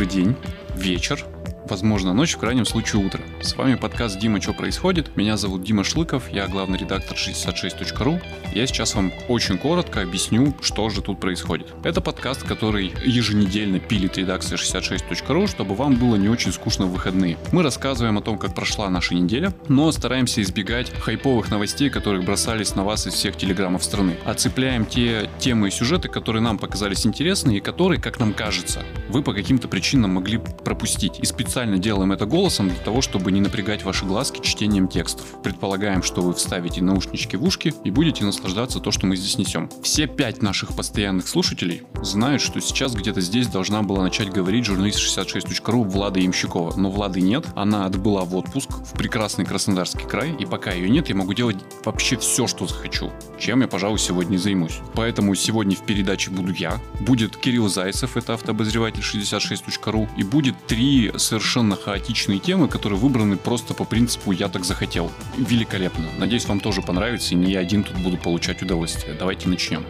Добрый день, вечер, возможно, ночь, в крайнем случае утро. С вами подкаст «Дима, что происходит?». Меня зовут Дима Шлыков, я главный редактор 66.ru. Я сейчас вам очень коротко объясню, что же тут происходит. Это подкаст, который еженедельно пилит редакция 66.ru, чтобы вам было не очень скучно в выходные. Мы рассказываем о том, как прошла наша неделя, но стараемся избегать хайповых новостей, которые бросались на вас из всех телеграммов страны. Оцепляем те темы и сюжеты, которые нам показались интересны и которые, как нам кажется, вы по каким-то причинам могли пропустить. И специально специально делаем это голосом для того, чтобы не напрягать ваши глазки чтением текстов. Предполагаем, что вы вставите наушнички в ушки и будете наслаждаться то, что мы здесь несем. Все пять наших постоянных слушателей знают, что сейчас где-то здесь должна была начать говорить журналист 66.ru Влада Ямщикова. Но Влады нет, она отбыла в отпуск в прекрасный Краснодарский край, и пока ее нет, я могу делать вообще все, что захочу, чем я, пожалуй, сегодня займусь. Поэтому сегодня в передаче буду я, будет Кирилл Зайцев, это автобозреватель 66.ru, и будет три совершенно совершенно хаотичные темы, которые выбраны просто по принципу «я так захотел». Великолепно. Надеюсь, вам тоже понравится, и не я один тут буду получать удовольствие. Давайте начнем.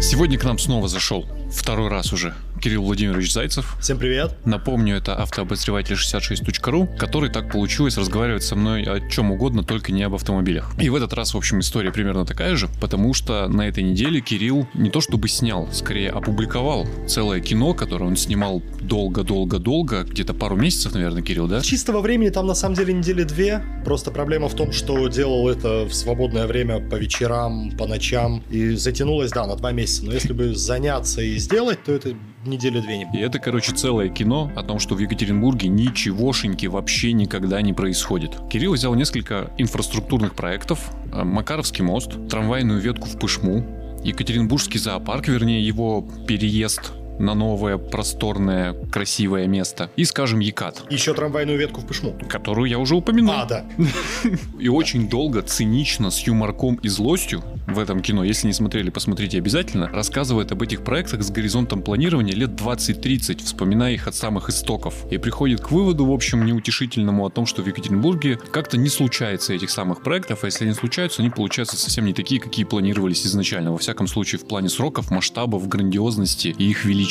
Сегодня к нам снова зашел второй раз уже Кирилл Владимирович Зайцев. Всем привет. Напомню, это автообозреватель 66.ru, который так получилось разговаривать со мной о чем угодно, только не об автомобилях. И в этот раз, в общем, история примерно такая же, потому что на этой неделе Кирилл не то чтобы снял, скорее опубликовал целое кино, которое он снимал долго-долго-долго, где-то пару месяцев, наверное, Кирилл, да? Чистого времени там на самом деле недели две. Просто проблема в том, что делал это в свободное время по вечерам, по ночам. И затянулось, да, на два месяца. Но если бы заняться и сделать, то это недели две не И это, короче, целое кино о том, что в Екатеринбурге ничегошеньки вообще никогда не происходит. Кирилл взял несколько инфраструктурных проектов. Э, Макаровский мост, трамвайную ветку в Пышму, Екатеринбургский зоопарк, вернее его переезд на новое, просторное, красивое место. И, скажем, Екат. Еще трамвайную ветку в Пышму. Которую я уже упомянул. А, да. И очень долго, цинично, с юморком и злостью в этом кино, если не смотрели, посмотрите обязательно, рассказывает об этих проектах с горизонтом планирования лет 20-30, вспоминая их от самых истоков. И приходит к выводу, в общем, неутешительному о том, что в Екатеринбурге как-то не случается этих самых проектов, а если они случаются, они получаются совсем не такие, какие планировались изначально. Во всяком случае, в плане сроков, масштабов, грандиозности и их величия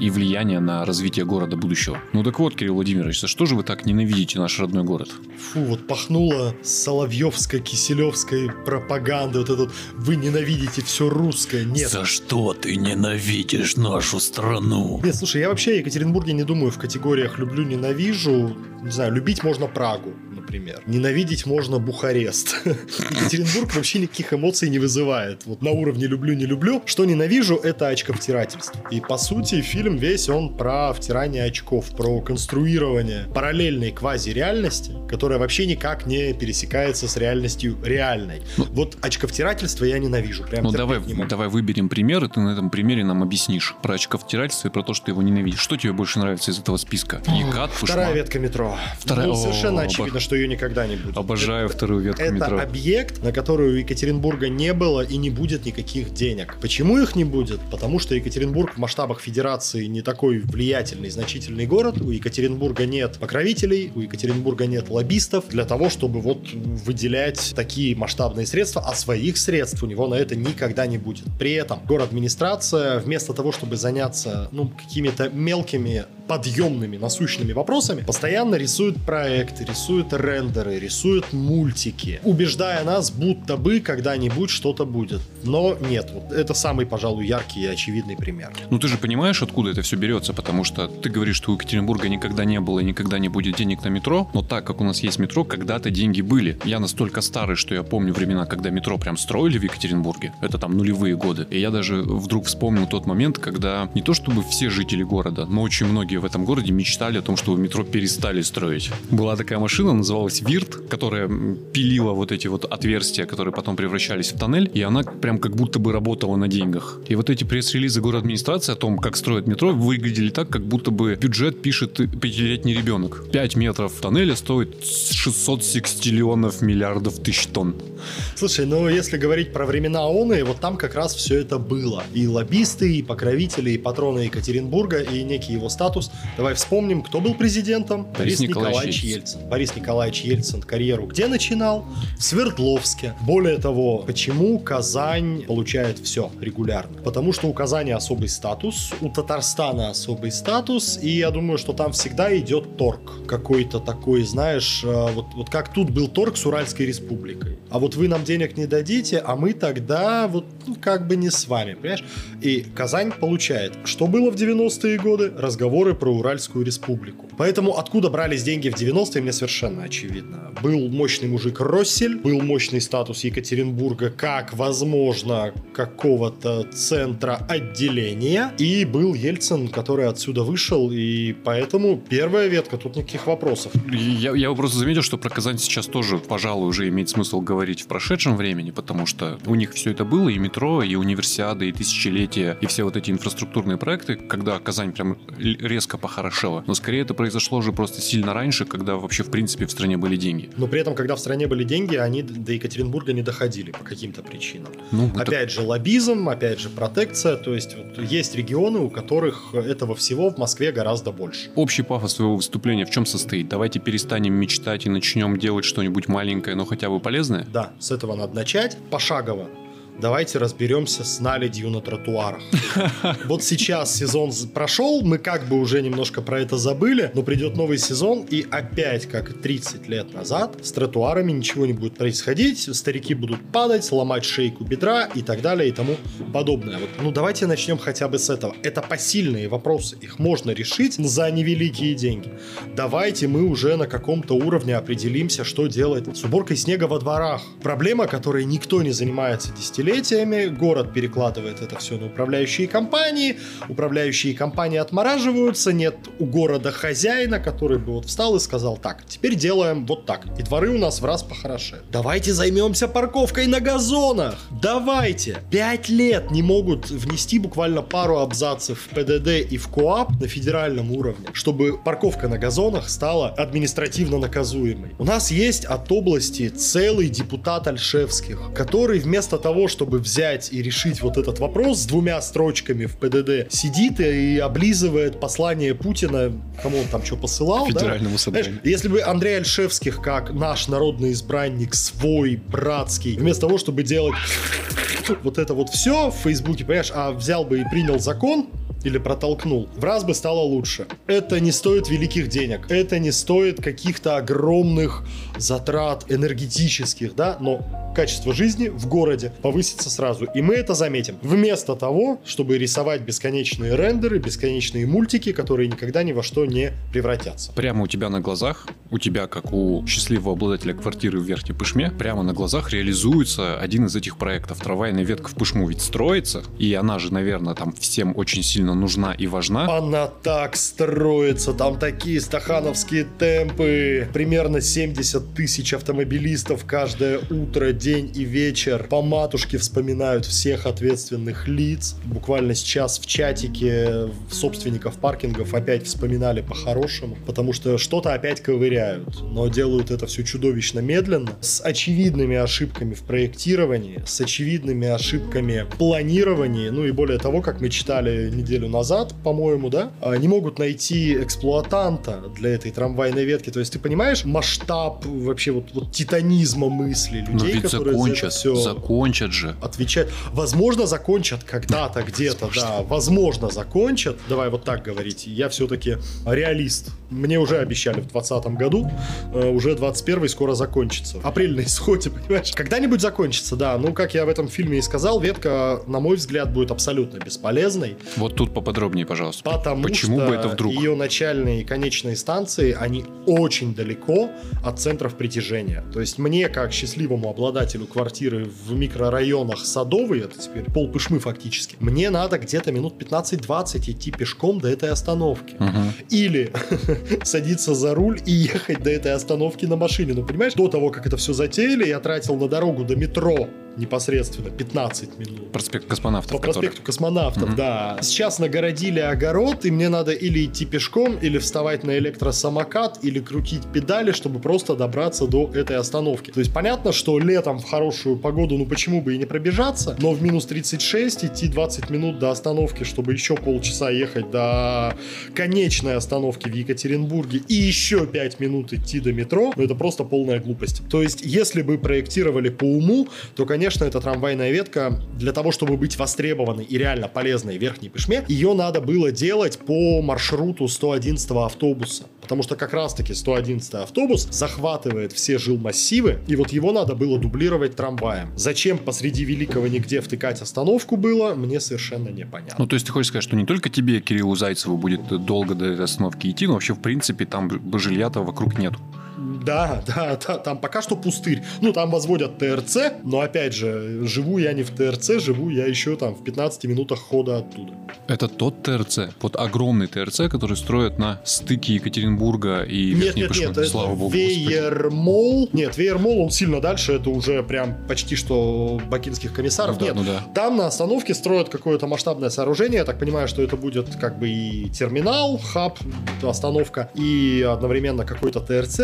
и влияния на развитие города будущего. Ну так вот, Кирилл Владимирович, за что же вы так ненавидите наш родной город? Фу, вот пахнуло соловьевской, киселевской пропагандой, вот этот вы ненавидите все русское. Нет. За что ты ненавидишь нашу страну? Нет, слушай, я вообще в Екатеринбурге не думаю в категориях люблю-ненавижу. Не знаю, любить можно Прагу например. Ненавидеть можно Бухарест. Екатеринбург вообще никаких эмоций не вызывает. Вот на уровне люблю-не люблю. Что ненавижу, это очковтирательство. И по сути фильм весь он про втирание очков, про конструирование параллельной квази-реальности, которая вообще никак не пересекается с реальностью реальной. Ну, вот очковтирательство я ненавижу. Прям ну давай, давай выберем пример, и ты на этом примере нам объяснишь про очковтирательство и про то, что ты его ненавидишь. Что тебе больше нравится из этого списка? Екат, Вторая ветка метро. Вторая... Ну, совершенно очевидно, что ее никогда не будет. Обожаю это, вторую ветку это метро. Это объект, на который у Екатеринбурга не было и не будет никаких денег. Почему их не будет? Потому что Екатеринбург в масштабах федерации не такой влиятельный, значительный город. У Екатеринбурга нет покровителей, у Екатеринбурга нет лоббистов для того, чтобы вот выделять такие масштабные средства, а своих средств у него на это никогда не будет. При этом город-администрация вместо того, чтобы заняться ну, какими-то мелкими подъемными, насущными вопросами, постоянно рисует проекты, рисует рендеры, рисует мультики, убеждая нас, будто бы когда-нибудь что-то будет. Но нет, вот это самый, пожалуй, яркий и очевидный пример. Ну ты же понимаешь, откуда это все берется, потому что ты говоришь, что у Екатеринбурга никогда не было и никогда не будет денег на метро, но так как у нас есть метро, когда-то деньги были. Я настолько старый, что я помню времена, когда метро прям строили в Екатеринбурге. Это там нулевые годы. И я даже вдруг вспомнил тот момент, когда не то чтобы все жители города, но очень многие в этом городе мечтали о том, чтобы метро перестали строить. Была такая машина, называлась Вирт, которая пилила вот эти вот отверстия, которые потом превращались в тоннель, и она прям как будто бы работала на деньгах. И вот эти пресс-релизы город администрации о том, как строят метро, выглядели так, как будто бы бюджет пишет пятилетний ребенок. 5 метров тоннеля стоит 600 секстиллионов миллиардов тысяч тонн. Слушай, ну если говорить про времена ООН, вот там как раз все это было. И лоббисты, и покровители, и патроны Екатеринбурга, и некий его статус Давай вспомним, кто был президентом? Борис, Борис Николаевич, Николаевич Ельцин. Ельцин. Борис Николаевич Ельцин карьеру где начинал? В Свердловске. Более того, почему Казань получает все регулярно? Потому что у Казани особый статус, у Татарстана особый статус, и я думаю, что там всегда идет торг какой-то такой, знаешь, э, вот, вот как тут был торг с Уральской республикой. А вот вы нам денег не дадите, а мы тогда вот ну, как бы не с вами, понимаешь? И Казань получает. Что было в 90-е годы? Разговоры про Уральскую республику. Поэтому откуда брались деньги в 90-е, мне совершенно очевидно. Был мощный мужик Россель, был мощный статус Екатеринбурга как, возможно, какого-то центра отделения, и был Ельцин, который отсюда вышел, и поэтому первая ветка, тут никаких вопросов. Я, я просто заметил, что про Казань сейчас тоже, пожалуй, уже имеет смысл говорить в прошедшем времени, потому что у них все это было, и метро, и универсиады, и тысячелетия, и все вот эти инфраструктурные проекты, когда Казань прям резко похорошела. Но скорее это произошло уже просто сильно раньше, когда вообще в принципе в стране были деньги. Но при этом, когда в стране были деньги, они до Екатеринбурга не доходили по каким-то причинам. Ну, это... Опять же, лоббизм, опять же, протекция. То есть вот, есть регионы, у которых этого всего в Москве гораздо больше. Общий пафос своего выступления в чем состоит? Давайте перестанем мечтать и начнем делать что-нибудь маленькое, но хотя бы полезное? Да, с этого надо начать. Пошагово давайте разберемся с наледью на тротуарах. Вот сейчас сезон прошел, мы как бы уже немножко про это забыли, но придет новый сезон, и опять, как 30 лет назад, с тротуарами ничего не будет происходить, старики будут падать, ломать шейку бедра и так далее и тому подобное. Вот, ну давайте начнем хотя бы с этого. Это посильные вопросы, их можно решить за невеликие деньги. Давайте мы уже на каком-то уровне определимся, что делать с уборкой снега во дворах. Проблема, которой никто не занимается десятилетиями, десятилетиями, город перекладывает это все на управляющие компании, управляющие компании отмораживаются, нет у города хозяина, который бы вот встал и сказал, так, теперь делаем вот так, и дворы у нас в раз похорошеют. Давайте займемся парковкой на газонах, давайте. Пять лет не могут внести буквально пару абзацев в ПДД и в КОАП на федеральном уровне, чтобы парковка на газонах стала административно наказуемой. У нас есть от области целый депутат Альшевских, который вместо того, чтобы чтобы взять и решить вот этот вопрос с двумя строчками в ПДД, сидит и облизывает послание Путина, кому он там что посылал, Федеральному да? собранию. Знаешь, если бы Андрей Альшевских, как наш народный избранник, свой, братский, вместо того, чтобы делать вот это вот все в Фейсбуке, понимаешь, а взял бы и принял закон, или протолкнул, в раз бы стало лучше. Это не стоит великих денег, это не стоит каких-то огромных затрат энергетических, да, но качество жизни в городе повысится сразу. И мы это заметим. Вместо того, чтобы рисовать бесконечные рендеры, бесконечные мультики, которые никогда ни во что не превратятся. Прямо у тебя на глазах, у тебя, как у счастливого обладателя квартиры в Верхней Пышме, прямо на глазах реализуется один из этих проектов. Трамвайная ветка в Пышму ведь строится, и она же, наверное, там всем очень сильно нужна и важна. Она так строится, там такие стахановские темпы. Примерно 70 тысяч автомобилистов каждое утро день и вечер по матушке вспоминают всех ответственных лиц. Буквально сейчас в чатике собственников паркингов опять вспоминали по-хорошему, потому что что-то опять ковыряют, но делают это все чудовищно медленно, с очевидными ошибками в проектировании, с очевидными ошибками в планировании, ну и более того, как мы читали неделю назад, по-моему, да, а, не могут найти эксплуатанта для этой трамвайной ветки. То есть ты понимаешь масштаб вообще вот, вот титанизма мысли людей, закончат, все закончат же. Отвечать. Возможно, закончат когда-то, где-то, да. Возможно, закончат. Давай вот так говорить. Я все-таки реалист. Мне уже обещали в 2020 году, э, уже 21 скоро закончится. Апрель на исходе, понимаешь? Когда-нибудь закончится, да. Ну, как я в этом фильме и сказал, ветка, на мой взгляд, будет абсолютно бесполезной. Вот тут поподробнее, пожалуйста. Потому Почему что бы это вдруг? ее начальные и конечные станции, они очень далеко от центров притяжения. То есть мне, как счастливому обладателю обладателю квартиры в микрорайонах Садовый, это теперь пол Пышмы фактически, мне надо где-то минут 15-20 идти пешком до этой остановки. Угу. Или садиться за руль и ехать до этой остановки на машине. Ну, понимаешь, до того, как это все затеяли, я тратил на дорогу до метро непосредственно 15 минут. Проспект космонавтов. По проспекту который... космонавтов, Мгм. да. Сейчас нагородили огород, и мне надо или идти пешком, или вставать на электросамокат, или крутить педали, чтобы просто добраться до этой остановки. То есть понятно, что летом в хорошую погоду, ну почему бы и не пробежаться, но в минус 36 идти 20 минут до остановки, чтобы еще полчаса ехать до конечной остановки в Екатеринбурге и еще 5 минут идти до метро, ну это просто полная глупость. То есть если бы проектировали по уму, то, конечно, эта трамвайная ветка для того, чтобы быть востребованной и реально полезной Верхней Пышме, ее надо было делать по маршруту 111 автобуса. Потому что как раз-таки 111 автобус захватывает все жилмассивы, и вот его надо было дублировать трамваем. Зачем посреди Великого нигде втыкать остановку было, мне совершенно непонятно. Ну, то есть ты хочешь сказать, что не только тебе, Кириллу Зайцеву, будет долго до этой остановки идти, но вообще, в принципе, там жилья-то вокруг нету. Да, да, да, там пока что пустырь. Ну, там возводят ТРЦ, но опять же, живу я не в ТРЦ, живу я еще там в 15 минутах хода оттуда. Это тот ТРЦ, вот огромный ТРЦ, который строят на стыке Екатеринбурга и Нет, Верхней нет, Пышмы. нет, это Слава богу. Вейермол. Нет, Вейермол, он сильно дальше, это уже прям почти что бакинских комиссаров. Ну да, нет, ну да. Там на остановке строят какое-то масштабное сооружение. Я так понимаю, что это будет как бы и терминал, хаб, остановка, и одновременно какой-то ТРЦ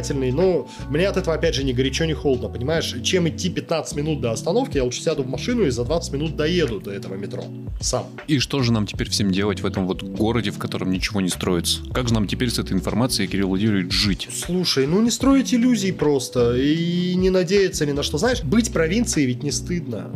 развлекательный. Но мне от этого, опять же, ни горячо, ни холодно, понимаешь? Чем идти 15 минут до остановки, я лучше сяду в машину и за 20 минут доеду до этого метро. Сам. И что же нам теперь всем делать в этом вот городе, в котором ничего не строится? Как же нам теперь с этой информацией, Кирилл Владимирович, жить? Слушай, ну не строить иллюзий просто и не надеяться ни на что. Знаешь, быть провинцией ведь не стыдно.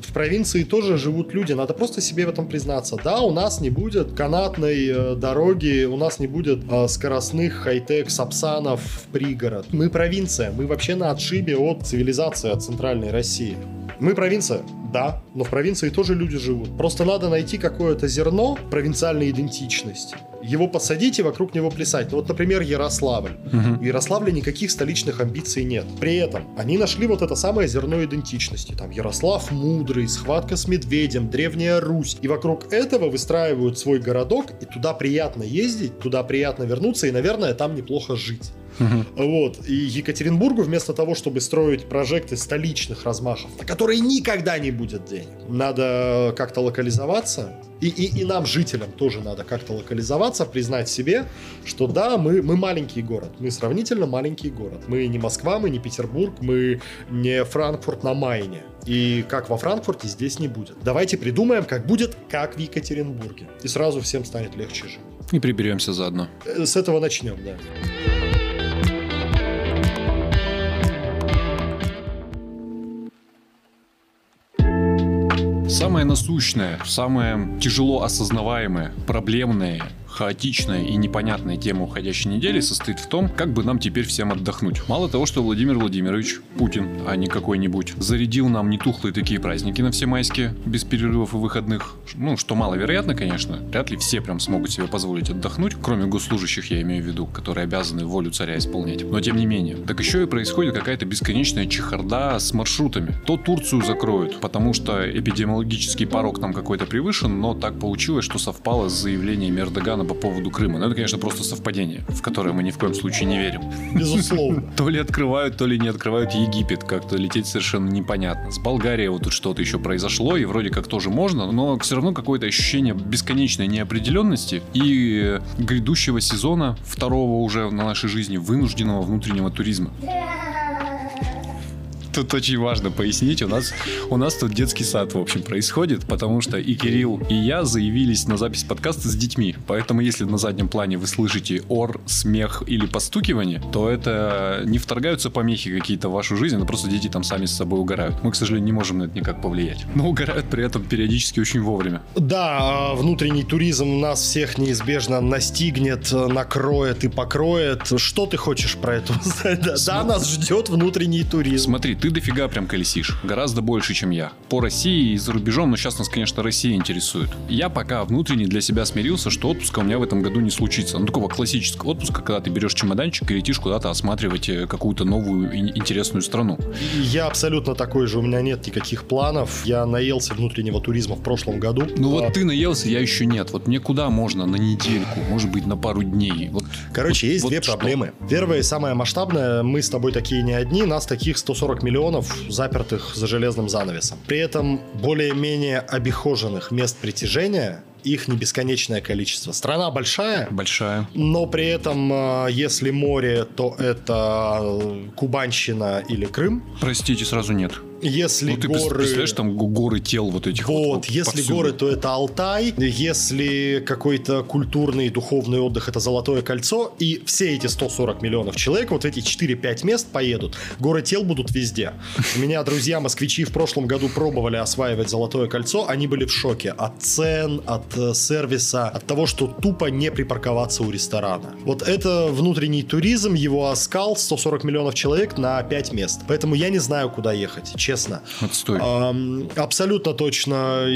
В провинции тоже живут люди, надо просто себе в этом признаться. Да, у нас не будет канатной э, дороги, у нас не будет э, скоростных хай-тек сапсанов в пригород. Мы провинция, мы вообще на отшибе от цивилизации, от центральной России. Мы провинция, да, но в провинции тоже люди живут. Просто надо найти какое-то зерно провинциальной идентичности. Его посадить и вокруг него плясать. Ну вот, например, Ярославль. Мгм. В Ярославле никаких столичных амбиций нет. При этом они нашли вот это самое зерно идентичности. Там Ярослав мудрый, схватка с медведем, древняя Русь. И вокруг этого выстраивают свой городок, и туда приятно ездить, туда приятно вернуться, и, наверное, там неплохо жить. Мгм. Вот. И Екатеринбургу вместо того, чтобы строить прожекты столичных размахов, на которые никогда не будет денег, надо как-то локализоваться. И, и, и нам, жителям, тоже надо как-то локализоваться, признать себе, что да, мы, мы маленький город. Мы сравнительно маленький город. Мы не Москва, мы не Петербург, мы не Франкфурт на Майне. И как во Франкфурте здесь не будет. Давайте придумаем, как будет, как в Екатеринбурге. И сразу всем станет легче жить. И приберемся заодно. Э, С этого начнем, да. Самое насущное, самое тяжело осознаваемое, проблемное, хаотичная и непонятная тема уходящей недели состоит в том, как бы нам теперь всем отдохнуть. Мало того, что Владимир Владимирович Путин, а не какой-нибудь, зарядил нам нетухлые такие праздники на все майские, без перерывов и выходных, ну, что маловероятно, конечно, вряд ли все прям смогут себе позволить отдохнуть, кроме госслужащих, я имею в виду, которые обязаны волю царя исполнять. Но тем не менее. Так еще и происходит какая-то бесконечная чехарда с маршрутами. То Турцию закроют, потому что эпидемиологический порог там какой-то превышен, но так получилось, что совпало с заявлением Эрдогана по поводу Крыма. Но это, конечно, просто совпадение, в которое мы ни в коем случае не верим. Безусловно. То ли открывают, то ли не открывают Египет. Как-то лететь совершенно непонятно. С Болгарией вот тут что-то еще произошло, и вроде как тоже можно, но все равно какое-то ощущение бесконечной неопределенности и грядущего сезона, второго уже на нашей жизни, вынужденного внутреннего туризма. Тут очень важно пояснить, у нас, у нас тут детский сад, в общем, происходит, потому что и Кирилл, и я заявились на запись подкаста с детьми. Поэтому, если на заднем плане вы слышите ор, смех или постукивание, то это не вторгаются помехи какие-то в вашу жизнь, а просто дети там сами с собой угорают. Мы, к сожалению, не можем на это никак повлиять. Но угорают при этом периодически очень вовремя. Да, а внутренний туризм нас всех неизбежно настигнет, накроет и покроет. Что ты хочешь про это узнать? Да, нас ждет внутренний туризм. Смотри, ты дофига прям колесишь. Гораздо больше, чем я. По России и за рубежом, но сейчас нас, конечно, Россия интересует. Я пока внутренне для себя смирился, что отпуска у меня в этом году не случится. Ну, такого классического отпуска, когда ты берешь чемоданчик и летишь куда-то осматривать э, какую-то новую интересную страну. Я абсолютно такой же, у меня нет никаких планов. Я наелся внутреннего туризма в прошлом году. Ну А, вот ты наелся, я еще нет. Вот мне куда можно на недельку, может быть, на пару дней. Вот, Короче, вот- есть вот две что? проблемы. Первая и самая масштабная, мы с тобой такие не одни, нас таких 140 миллионов миллионов, запертых за железным занавесом. При этом более-менее обихоженных мест притяжения их не бесконечное количество. Страна большая, Большая. но при этом, э, если море, то это э, Кубанщина или Крым. Простите, сразу нет. Если ну, ты горы... представляешь, там горы тел вот этих вот. Вот, если повсюду. горы, то это Алтай, если какой-то культурный и духовный отдых, это Золотое кольцо, и все эти 140 миллионов человек, вот эти 4-5 мест поедут, горы тел будут везде. У меня друзья москвичи в прошлом году пробовали осваивать Золотое кольцо, они были в шоке от цен, от э, сервиса, от того, что тупо не припарковаться у ресторана. Вот это внутренний туризм, его оскал 140 миллионов человек на 5 мест. Поэтому я не знаю, куда ехать, честно. Отстой. Абсолютно точно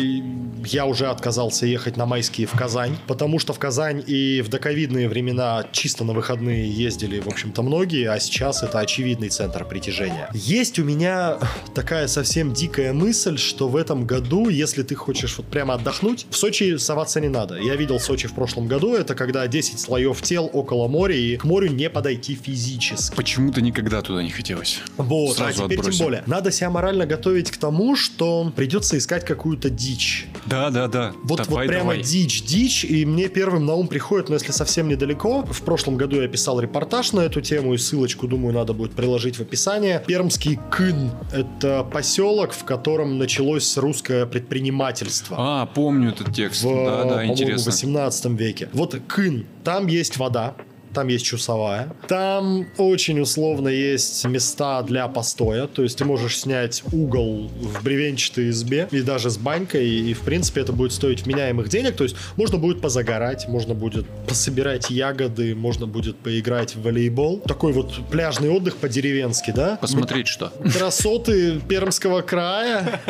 я уже отказался ехать на майские в Казань, потому что в Казань и в доковидные времена чисто на выходные ездили, в общем-то, многие, а сейчас это очевидный центр притяжения. Есть у меня такая совсем дикая мысль, что в этом году, если ты хочешь вот прямо отдохнуть, в Сочи соваться не надо. Я видел Сочи в прошлом году, это когда 10 слоев тел около моря, и к морю не подойти физически. Почему-то никогда туда не хотелось. Вот, Сразу а теперь отбросим. тем более. Надо себя морально готовить к тому, что придется искать какую-то дичь. Да, да, да. Вот, давай, вот прямо давай. дичь, дичь, и мне первым на ум приходит, но если совсем недалеко, в прошлом году я писал репортаж на эту тему, и ссылочку, думаю, надо будет приложить в описание. Пермский Кын — это поселок, в котором началось русское предпринимательство. А, помню этот текст. в, да, да, интересно. 18 веке. Вот Кын, там есть вода, там есть чусовая. Там очень условно есть места для постоя. То есть ты можешь снять угол в бревенчатой избе и даже с банькой. И, в принципе, это будет стоить вменяемых денег. То есть можно будет позагорать, можно будет пособирать ягоды, можно будет поиграть в волейбол. Такой вот пляжный отдых по-деревенски, да? Посмотреть что. красоты Пермского края,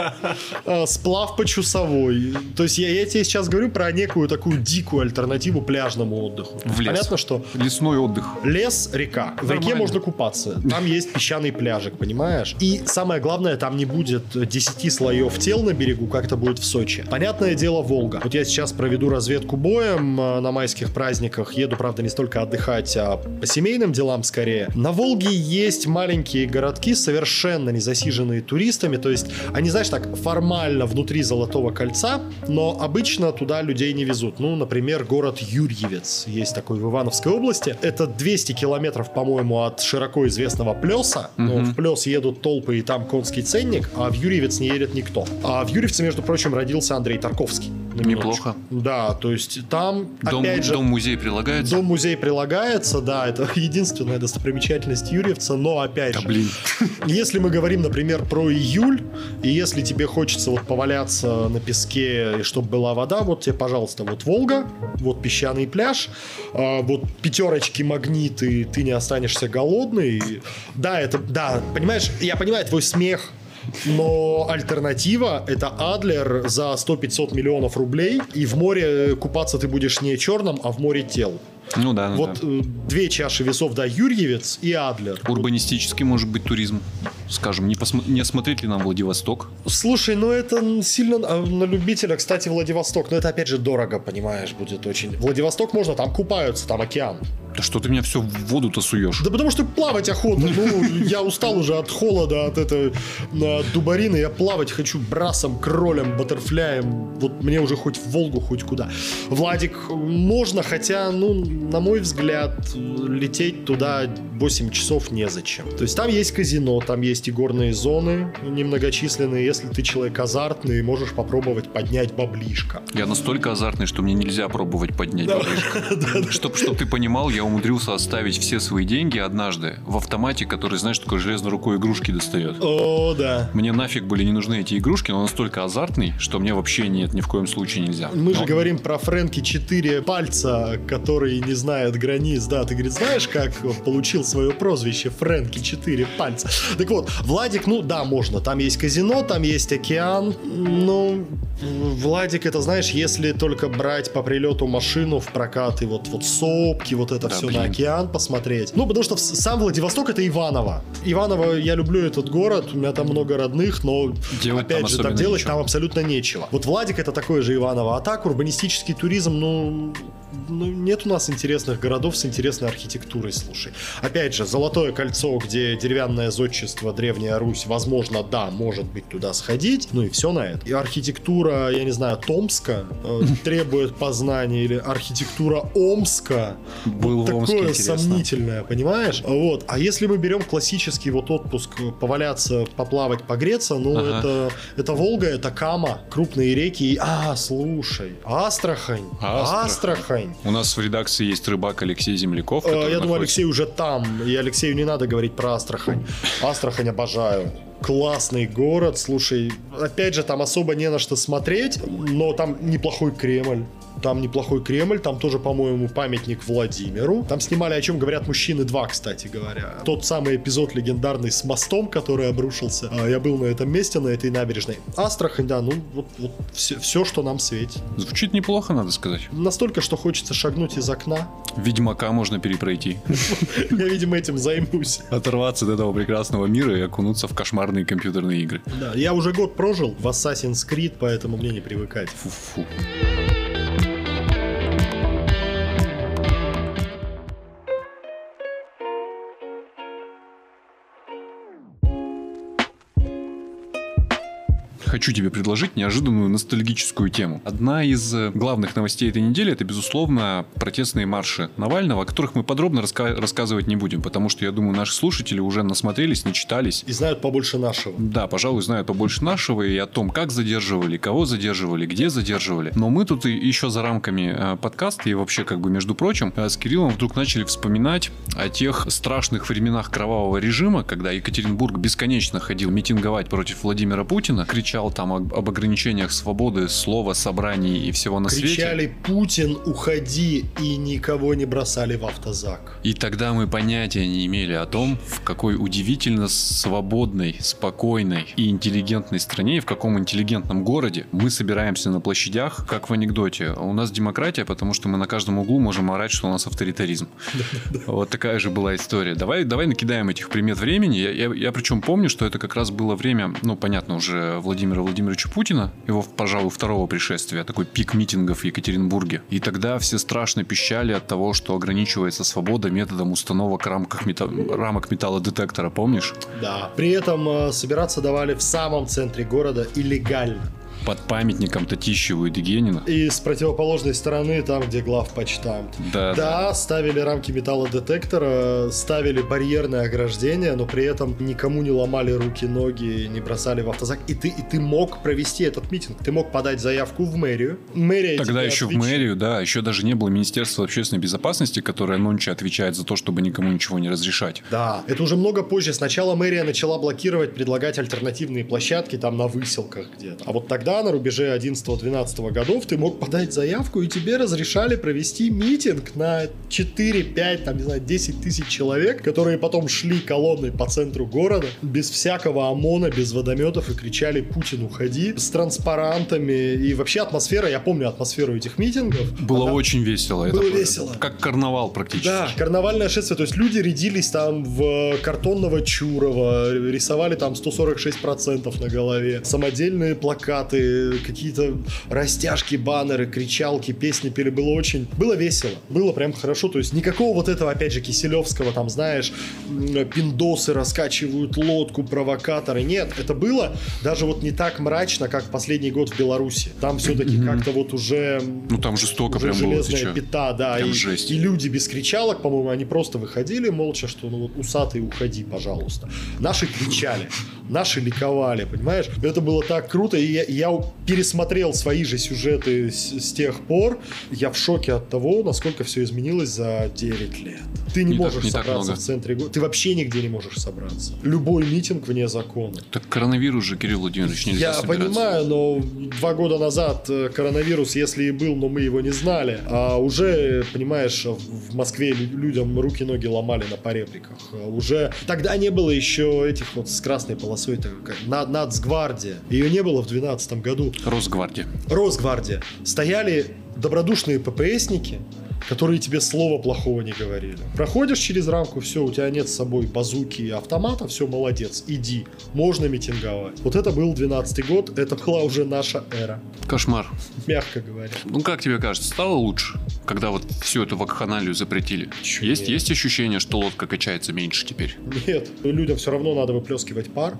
э, сплав по чусовой. То есть я, я тебе сейчас говорю про некую такую дикую альтернативу пляжному отдыху. В лес. Понятно, что Лесной отдых. лес, река. В реке можно купаться. Там есть песчаный пляжик, понимаешь? И самое главное, там не будет 10 слоев тел на берегу, как это будет в Сочи. Понятное дело, Волга. Вот я сейчас проведу разведку боем э, на майских праздниках. Еду, правда, не столько отдыхать, а по семейным делам скорее. На Волге есть маленькие городки, совершенно не засиженные туристами. То есть они, знаешь, так формально внутри Золотого кольца, но обычно туда людей не везут. Ну, например, город Юрьевец есть такой в Ивановской области. Это 200 километров, по-моему, от широко известного Плеса. Но Мгм. в Плес едут толпы, и там конский ценник, а в Юрьевец не едет никто. А в Юрьевце, между прочим, родился Андрей Тарковский. Неплохо. Да, то есть там, Дом, опять же, дом-музей прилагается. Дом-музей прилагается, да, это единственная достопримечательность Юрьевца, но опять Да же, блин. если мы говорим, например, про июль, и если тебе хочется вот поваляться на песке, и чтобы была вода, вот тебе, пожалуйста, вот Волга, вот песчаный пляж, а, вот пятерочки магниты, ты не останешься голодный. Да, это, да, понимаешь, я понимаю твой смех, но альтернатива это Адлер за 100-500 миллионов рублей, и в море купаться ты будешь не черным, а в море тел. Ну да, ну Вот да. э, две чаши весов, да, Юрьевец и Адлер. Урбанистический может быть туризм. Скажем, не, посмо- не осмотреть ли нам Владивосток? Слушай, ну это сильно а, на любителя, кстати, Владивосток. Но это опять же дорого, понимаешь, будет очень. Владивосток можно, там купаются, там океан. Да что ты меня все в воду-то суешь? Да потому что плавать охота. Ну, я устал уже от холода, от этой а, дубарины. Я плавать хочу брасом, кролем, баттерфляем. Вот мне уже хоть в Волгу, хоть куда. Владик, можно, хотя, ну, на мой взгляд, лететь туда 8 часов незачем. То есть там есть казино, там есть и горные зоны немногочисленные. Если ты человек азартный, можешь попробовать поднять баблишко. Я настолько азартный, что мне нельзя пробовать поднять баблишко. Чтоб, чтоб ты понимал, я умудрился оставить все свои деньги однажды в автомате, который, знаешь, такой железной рукой игрушки достает. О, да. Мне нафиг были не нужны эти игрушки, но настолько азартный, что мне вообще нет, ни в коем случае нельзя. Мы же говорим про Фрэнки 4 пальца, который не знает границ. Да, ты, говорит, знаешь, как получил свое прозвище Фрэнки 4 пальца? Так вот, Владик, ну да, можно. Там есть казино, там есть океан. Ну, Владик, это знаешь, если только брать по прилету машину в прокат и вот, вот сопки, вот это Да, все блин. на океан посмотреть. Ну, потому что сам Владивосток это Иваново. Иваново, я люблю этот город, у меня там много родных, но Делать опять же, там делать нечего. там абсолютно нечего. Вот Владик это такой же Иваново, а так урбанистический туризм, ну, ну, нет у нас интересных городов с интересной архитектурой, слушай. Опять же, Золотое кольцо, где деревянное зодчество, Древняя Русь, возможно, да, может быть, туда сходить, ну и все на это. И архитектура, я не знаю, Томска э, требует познания, или архитектура Омска. Был вот Омске такое интересно. сомнительное, понимаешь? Вот. А если мы берем классический вот отпуск, поваляться, поплавать, погреться, ну Ага. это, это Волга, это Кама, крупные реки. и- А, слушай, Астрахань. Астрахань. Астрахань. У нас в редакции есть рыбак Алексей Земляков. Э, Я думаю, находится- Алексей уже там, и Алексею не надо говорить про Астрахань. Астрахань обожаю. Классный город, слушай, опять же, там особо не на что смотреть, но там неплохой Кремль. Там неплохой Кремль, там тоже, по-моему, памятник Владимиру. Там снимали, о чем говорят мужчины 2, кстати говоря. Тот самый эпизод легендарный с мостом, который обрушился. А, Я был на этом месте, на этой набережной. Астрахань, да, ну вот, вот все, что нам светит. Звучит неплохо, надо сказать. Настолько, что хочется шагнуть из окна. Ведьмака можно перепройти. Я, видимо, этим займусь. Оторваться от этого прекрасного мира и окунуться в кошмарные компьютерные игры. Да, я уже год прожил в Assassin's Creed, поэтому мне не привыкать. Фу-фу. Хочу тебе предложить неожиданную ностальгическую тему. Одна из э, главных новостей этой недели это, безусловно, протестные марши Навального, о которых мы подробно раска- рассказывать не будем, потому что, я думаю, наши слушатели уже насмотрелись, начитались. И знают побольше нашего. Да, пожалуй, знают побольше нашего и о том, как задерживали, кого задерживали, где задерживали. Но мы тут и еще за рамками э, подкаста и вообще как бы между прочим э, с Кириллом вдруг начали вспоминать о тех страшных временах кровавого режима, когда Екатеринбург бесконечно ходил митинговать против Владимира Путина, кричал там об, об ограничениях свободы, слова, собраний и всего на свете. Кричали «Путин, уходи!» и никого не бросали в автозак. И тогда мы понятия не имели о том, в какой удивительно свободной, спокойной и интеллигентной стране, и в каком интеллигентном городе мы собираемся на площадях, как в анекдоте. У нас демократия, потому что мы на каждом углу можем орать, что у нас авторитаризм. Вот такая же была история. Давай, давай накидаем этих примет времени. Я, я, я причем помню, что это как раз было время, ну, понятно, уже Владимира Владимировича Путина, его, пожалуй, второго пришествия, такой пик митингов в Екатеринбурге. И тогда все страшно пищали от того, что ограничивается свобода методом установок рамках мета- рамок металлодетектора, помнишь? Да. При этом э, собираться давали в самом центре города и легально. Под памятником Татищеву и Дегенина. И с противоположной стороны, там, где главпочтамт. Да, Да, ставили рамки металлодетектора, ставили барьерное ограждение, но при этом никому не ломали руки, ноги, не бросали в автозак. И ты, и ты мог провести этот митинг. Ты мог подать заявку в мэрию. Мэрия Тогда еще в отвечает. мэрию, да, еще даже не было Министерства общественной безопасности, которое нонче отвечает за то, чтобы никому ничего не разрешать. Да, это уже много позже. Сначала мэрия начала блокировать, предлагать альтернативные площадки там на выселках где-то. А вот тогда, на рубеже 11-12 годов, ты мог подать заявку, и тебе разрешали провести митинг на 4, 5, там, не знаю, 10 тысяч человек, которые потом шли колонной по центру города, без всякого ОМОНа, без водометов, и кричали «Путин, уходи!» с транспарантами. И вообще атмосфера, я помню атмосферу этих миттингов. Было Она- очень весело. Было это весело. Как карнавал практически. Да, карнавальное шествие. То есть люди рядились там в картонного Чурова, рисовали там 146% на голове, самодельные плакаты, какие-то растяжки, баннеры, кричалки, песни пели. Было очень... Было весело. Было прям хорошо. То есть никакого вот этого, опять же, Киселевского, там, знаешь, пиндосы раскачивают лодку, провокаторы. Нет, это было даже вот не так мрачно, как последний год в Беларуси. Там все-таки как-то вот уже... Ну там жестоко уже прям было. железная чё? пята, да. Прям И, жесть. и люди без кричалок, по-моему, они просто выходили молча, что ну вот усатый уходи, пожалуйста. Наши кричали, наши ликовали, понимаешь? Это было так круто, и я, я пересмотрел свои же сюжеты с, с тех пор. Я в шоке от того, насколько все изменилось за 9 лет. Ты не, Не так- можешь не так собраться много. в центре города. Ты вообще нигде не можешь собраться. Любой митинг вне закона. Так коронавирус же, Кирилл Владимирович, нельзя Я собираться. понимаю, но два года назад э, коронавирус, если и был, но мы его не знали, а уже, понимаешь, в Москве лю- людям руки-ноги ломали на поребриках. А Уже тогда не было еще этих вот с красной полосой, так как на- Нацгвардия. Ее не было в 2012 году. Росгвардия. Росгвардия. Стояли добродушные ППСники, которые тебе слова плохого не говорили. Проходишь через рамку, все, у тебя нет с собой базуки и автомата, все, молодец, иди, можно митинговать. Вот это был 12 год, это была уже наша эра. Кошмар. Мягко говоря. Ну, как тебе кажется, стало лучше, когда вот всю эту вакханалию запретили? Чё есть, нет? есть ощущение, что лодка качается меньше теперь? Нет, людям все равно надо выплескивать пар,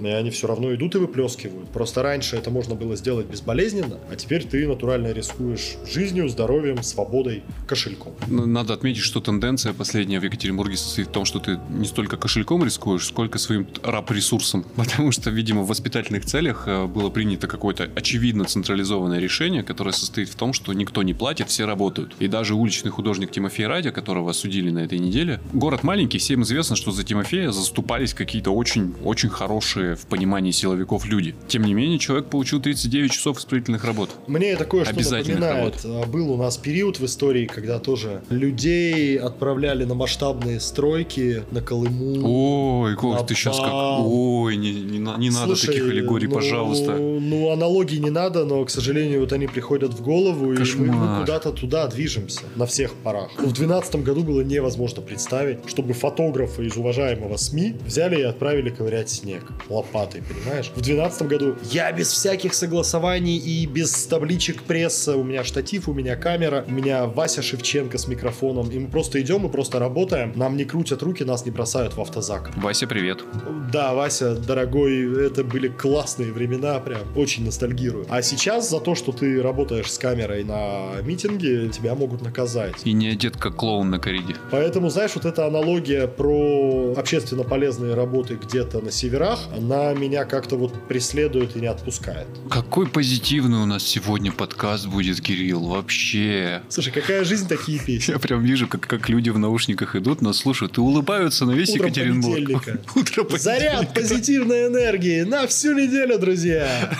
и они все равно идут и выплескивают. Просто раньше это можно было сделать безболезненно, а теперь ты натурально рискуешь жизнью, здоровьем, свободой, кошельком. Ну, Надо отметить, что тенденция последняя в Екатеринбурге состоит в том, что ты не столько кошельком рискуешь, сколько своим раб-ресурсом. Потому что, видимо, в воспитательных целях э, было принято какое-то очевидно централизованное решение, которое состоит в том, что никто не платит, все работают. И даже уличный художник Тимофей Радя, которого осудили на этой неделе, город маленький, всем известно, что за Тимофея заступались какие-то очень-очень хорошие в понимании силовиков люди. Тем не менее, человек получил 39 часов исправительных работ. Мне это кое-что напоминает. А, Был у нас период в истории, когда тоже людей отправляли на масштабные стройки на Колыму. Ой, Ков, ты сейчас как... Ой, не, не не надо Слушай, таких аллегорий, ну, пожалуйста. Ну, аналогий не надо, но, к сожалению, вот они приходят в голову, и мы, Кошмар. мы куда-то туда движемся на всех парах. В 2012 году было невозможно представить, чтобы фотографы из уважаемого СМИ взяли и отправили ковырять снег лопатой, понимаешь? В 2012 году я без всяких согласований и без табличек пресса, у меня штатив, у меня камера, у меня Вася Шевченко с микрофоном, и мы просто идем, мы просто работаем, нам не крутят руки, нас не бросают в автозак. Вася, привет. Да, Вася, дорогой, это были классные времена, прям очень ностальгирую. А сейчас за то, что ты работаешь с камерой на митинге, тебя могут наказать. И не одет как клоун на кориде. Поэтому, знаешь, вот эта аналогия про общественно полезные работы где-то на северах, она меня как-то вот преследует и не отпускает. Какой позитивный у нас сегодня подкаст будет, Кирилл, вообще. Слушай, какая жизнь, такие песни. Я прям вижу, как, как люди в наушниках идут, нас слушают и улыбаются на весь Утром Екатеринбург. Утро. Заряд позитивной энергии на всю неделю, друзья.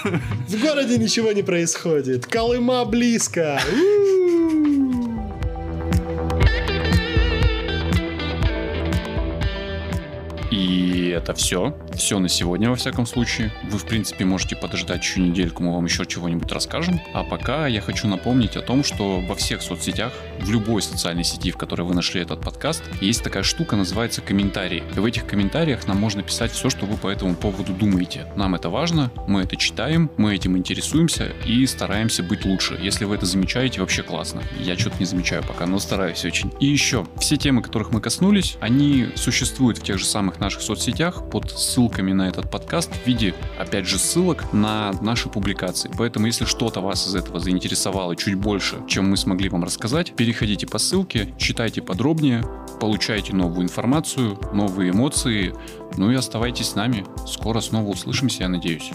В городе ничего не происходит. Колыма близко. У-у-у. это все. Все на сегодня, во всяком случае. Вы, в принципе, можете подождать еще недельку, мы вам еще чего-нибудь расскажем. А пока я хочу напомнить о том, что во всех соцсетях, в любой социальной сети, в которой вы нашли этот подкаст, есть такая штука, называется комментарии. И в этих комментариях нам можно писать все, что вы по этому поводу думаете. Нам это важно, мы это читаем, мы этим интересуемся и стараемся быть лучше. Если вы это замечаете, вообще классно. Я что-то не замечаю пока, но стараюсь очень. И еще, все темы, которых мы коснулись, они существуют в тех же самых наших соцсетях под ссылками на этот подкаст в виде, опять же, ссылок на наши публикации. Поэтому, если что-то вас из этого заинтересовало чуть больше, чем мы смогли вам рассказать, переходите по ссылке, читайте подробнее, получайте новую информацию, новые эмоции, ну и оставайтесь с нами. Скоро снова услышимся, я надеюсь.